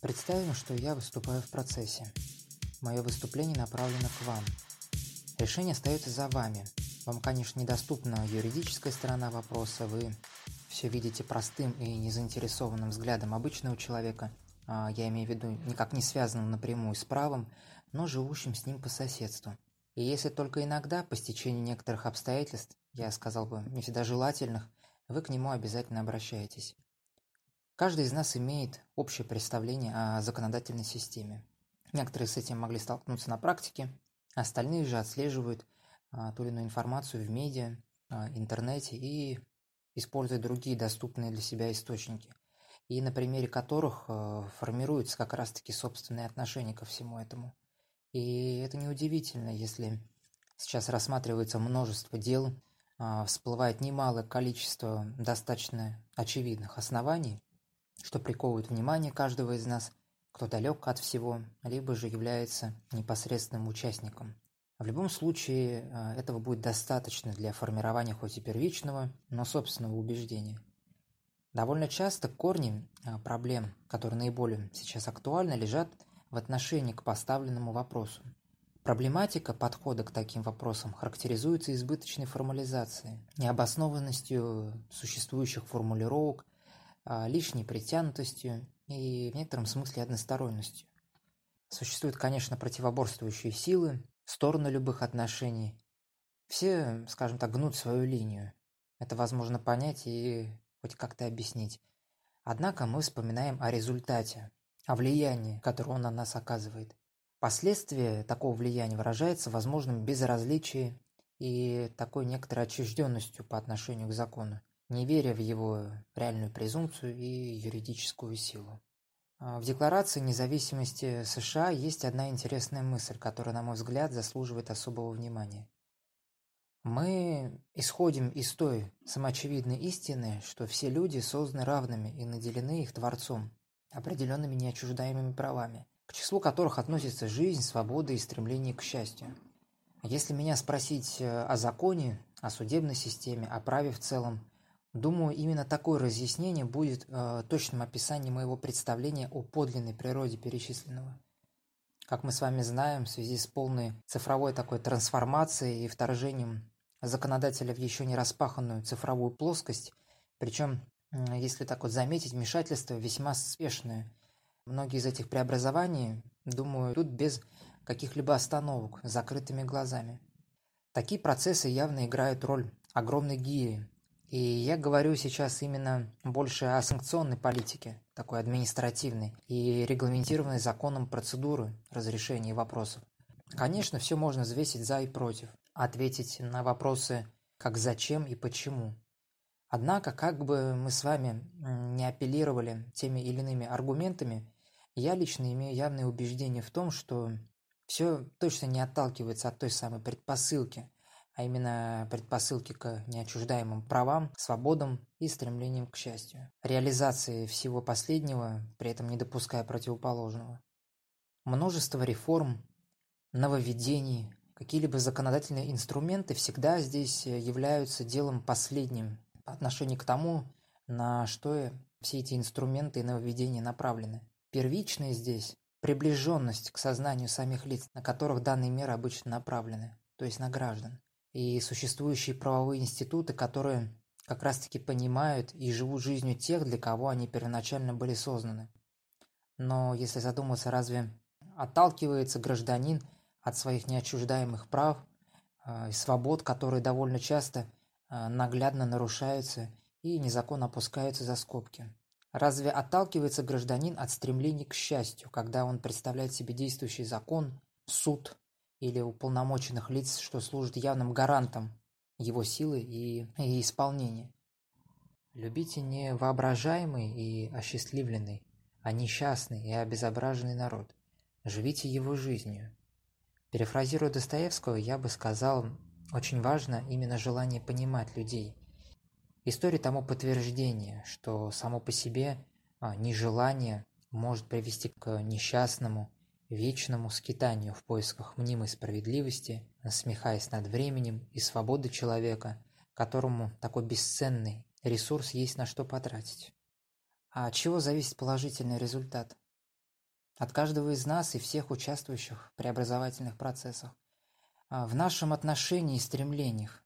Представим, что я выступаю в процессе. Мое выступление направлено к вам. Решение остается за вами. Вам, конечно, недоступна юридическая сторона вопроса, вы все видите простым и незаинтересованным взглядом обычного человека, а я имею в виду никак не связанным напрямую с правом, но живущим с ним по соседству. И если только иногда, по стечению некоторых обстоятельств, я сказал бы, не всегда желательных, вы к нему обязательно обращаетесь. Каждый из нас имеет общее представление о законодательной системе. Некоторые с этим могли столкнуться на практике, остальные же отслеживают а, ту или иную информацию в медиа, а, интернете и используют другие доступные для себя источники, и на примере которых а, формируются как раз-таки собственные отношения ко всему этому. И это неудивительно, если сейчас рассматривается множество дел, всплывает немалое количество достаточно очевидных оснований, что приковывает внимание каждого из нас, кто далек от всего, либо же является непосредственным участником. В любом случае, э, этого будет достаточно для формирования хоть и первичного, но собственного убеждения. Довольно часто корни э, проблем, которые наиболее сейчас актуальны, лежат в отношении к поставленному вопросу. Проблематика подхода к таким вопросам характеризуется избыточной формализацией, необоснованностью существующих формулировок, лишней притянутостью и в некотором смысле односторонностью. Существуют, конечно, противоборствующие силы, стороны любых отношений. Все, скажем так, гнут свою линию. Это возможно понять и хоть как-то объяснить. Однако мы вспоминаем о результате, о влиянии, которое он на нас оказывает. Последствия такого влияния выражается в возможном и такой некоторой отчужденностью по отношению к закону, не веря в его реальную презумпцию и юридическую силу. А, в Декларации независимости США есть одна интересная мысль, которая, на мой взгляд, заслуживает особого внимания. Мы исходим из той самоочевидной истины, что все люди созданы равными и наделены их Творцом, определенными неотчуждаемыми правами, к числу которых относятся жизнь, свобода и стремление к счастью. Если меня спросить э, о законе, о судебной системе, о праве в целом, Думаю, именно такое разъяснение будет э, точным описанием моего представления о подлинной природе перечисленного. Как мы с вами знаем, в связи с полной цифровой такой трансформацией и вторжением законодателя в еще не распаханную цифровую плоскость, причем, если так вот заметить, вмешательство весьма спешное. Многие из этих преобразований, думаю, идут без каких-либо остановок, закрытыми глазами. Такие процессы явно играют роль огромной гири, и я говорю сейчас именно больше о санкционной политике, такой административной и регламентированной законом процедуры разрешения вопросов. Конечно, все можно взвесить за и против, ответить на вопросы как зачем и почему. Однако, как бы мы с вами не апеллировали теми или иными аргументами, я лично имею явное убеждение в том, что все точно не отталкивается от той самой предпосылки, а именно предпосылки к неотчуждаемым правам, свободам и стремлениям к счастью. Реализации всего последнего, при этом не допуская противоположного. Множество реформ, нововведений, какие-либо законодательные инструменты всегда здесь являются делом последним по отношению к тому, на что все эти инструменты и нововведения направлены. Первичное здесь – приближенность к сознанию самих лиц, на которых данные меры обычно направлены, то есть на граждан и существующие правовые институты, которые как раз-таки понимают и живут жизнью тех, для кого они первоначально были созданы. Но если задуматься, разве отталкивается гражданин от своих неотчуждаемых прав э, и свобод, которые довольно часто э, наглядно нарушаются и незаконно опускаются за скобки? Разве отталкивается гражданин от стремлений к счастью, когда он представляет себе действующий закон, суд, или уполномоченных лиц, что служит явным гарантом его силы и, и исполнения. Любите не воображаемый и осчастливленный, а несчастный и обезображенный народ. Живите его жизнью. Перефразируя Достоевского, я бы сказал, очень важно именно желание понимать людей. История тому подтверждение, что само по себе а, нежелание может привести к несчастному, вечному скитанию в поисках мнимой справедливости, насмехаясь над временем и свободой человека, которому такой бесценный ресурс есть на что потратить. А от чего зависит положительный результат? от каждого из нас и всех участвующих в преобразовательных процессах, а, в нашем отношении и стремлениях.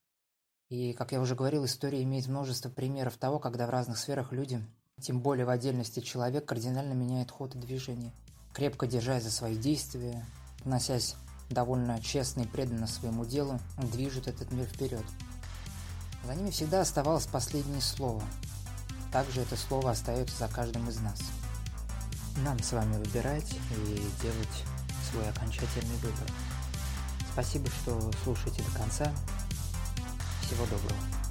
И, как я уже говорил, история имеет множество примеров того, когда в разных сферах люди, тем более в отдельности человек, кардинально меняет ход и движение, крепко держась за свои действия, относясь довольно честно и преданно своему делу, движут этот мир вперед. За ними всегда оставалось последнее слово. Также это слово остается за каждым из нас. Нам с вами выбирать и делать свой окончательный выбор. Спасибо, что слушаете до конца. Всего доброго.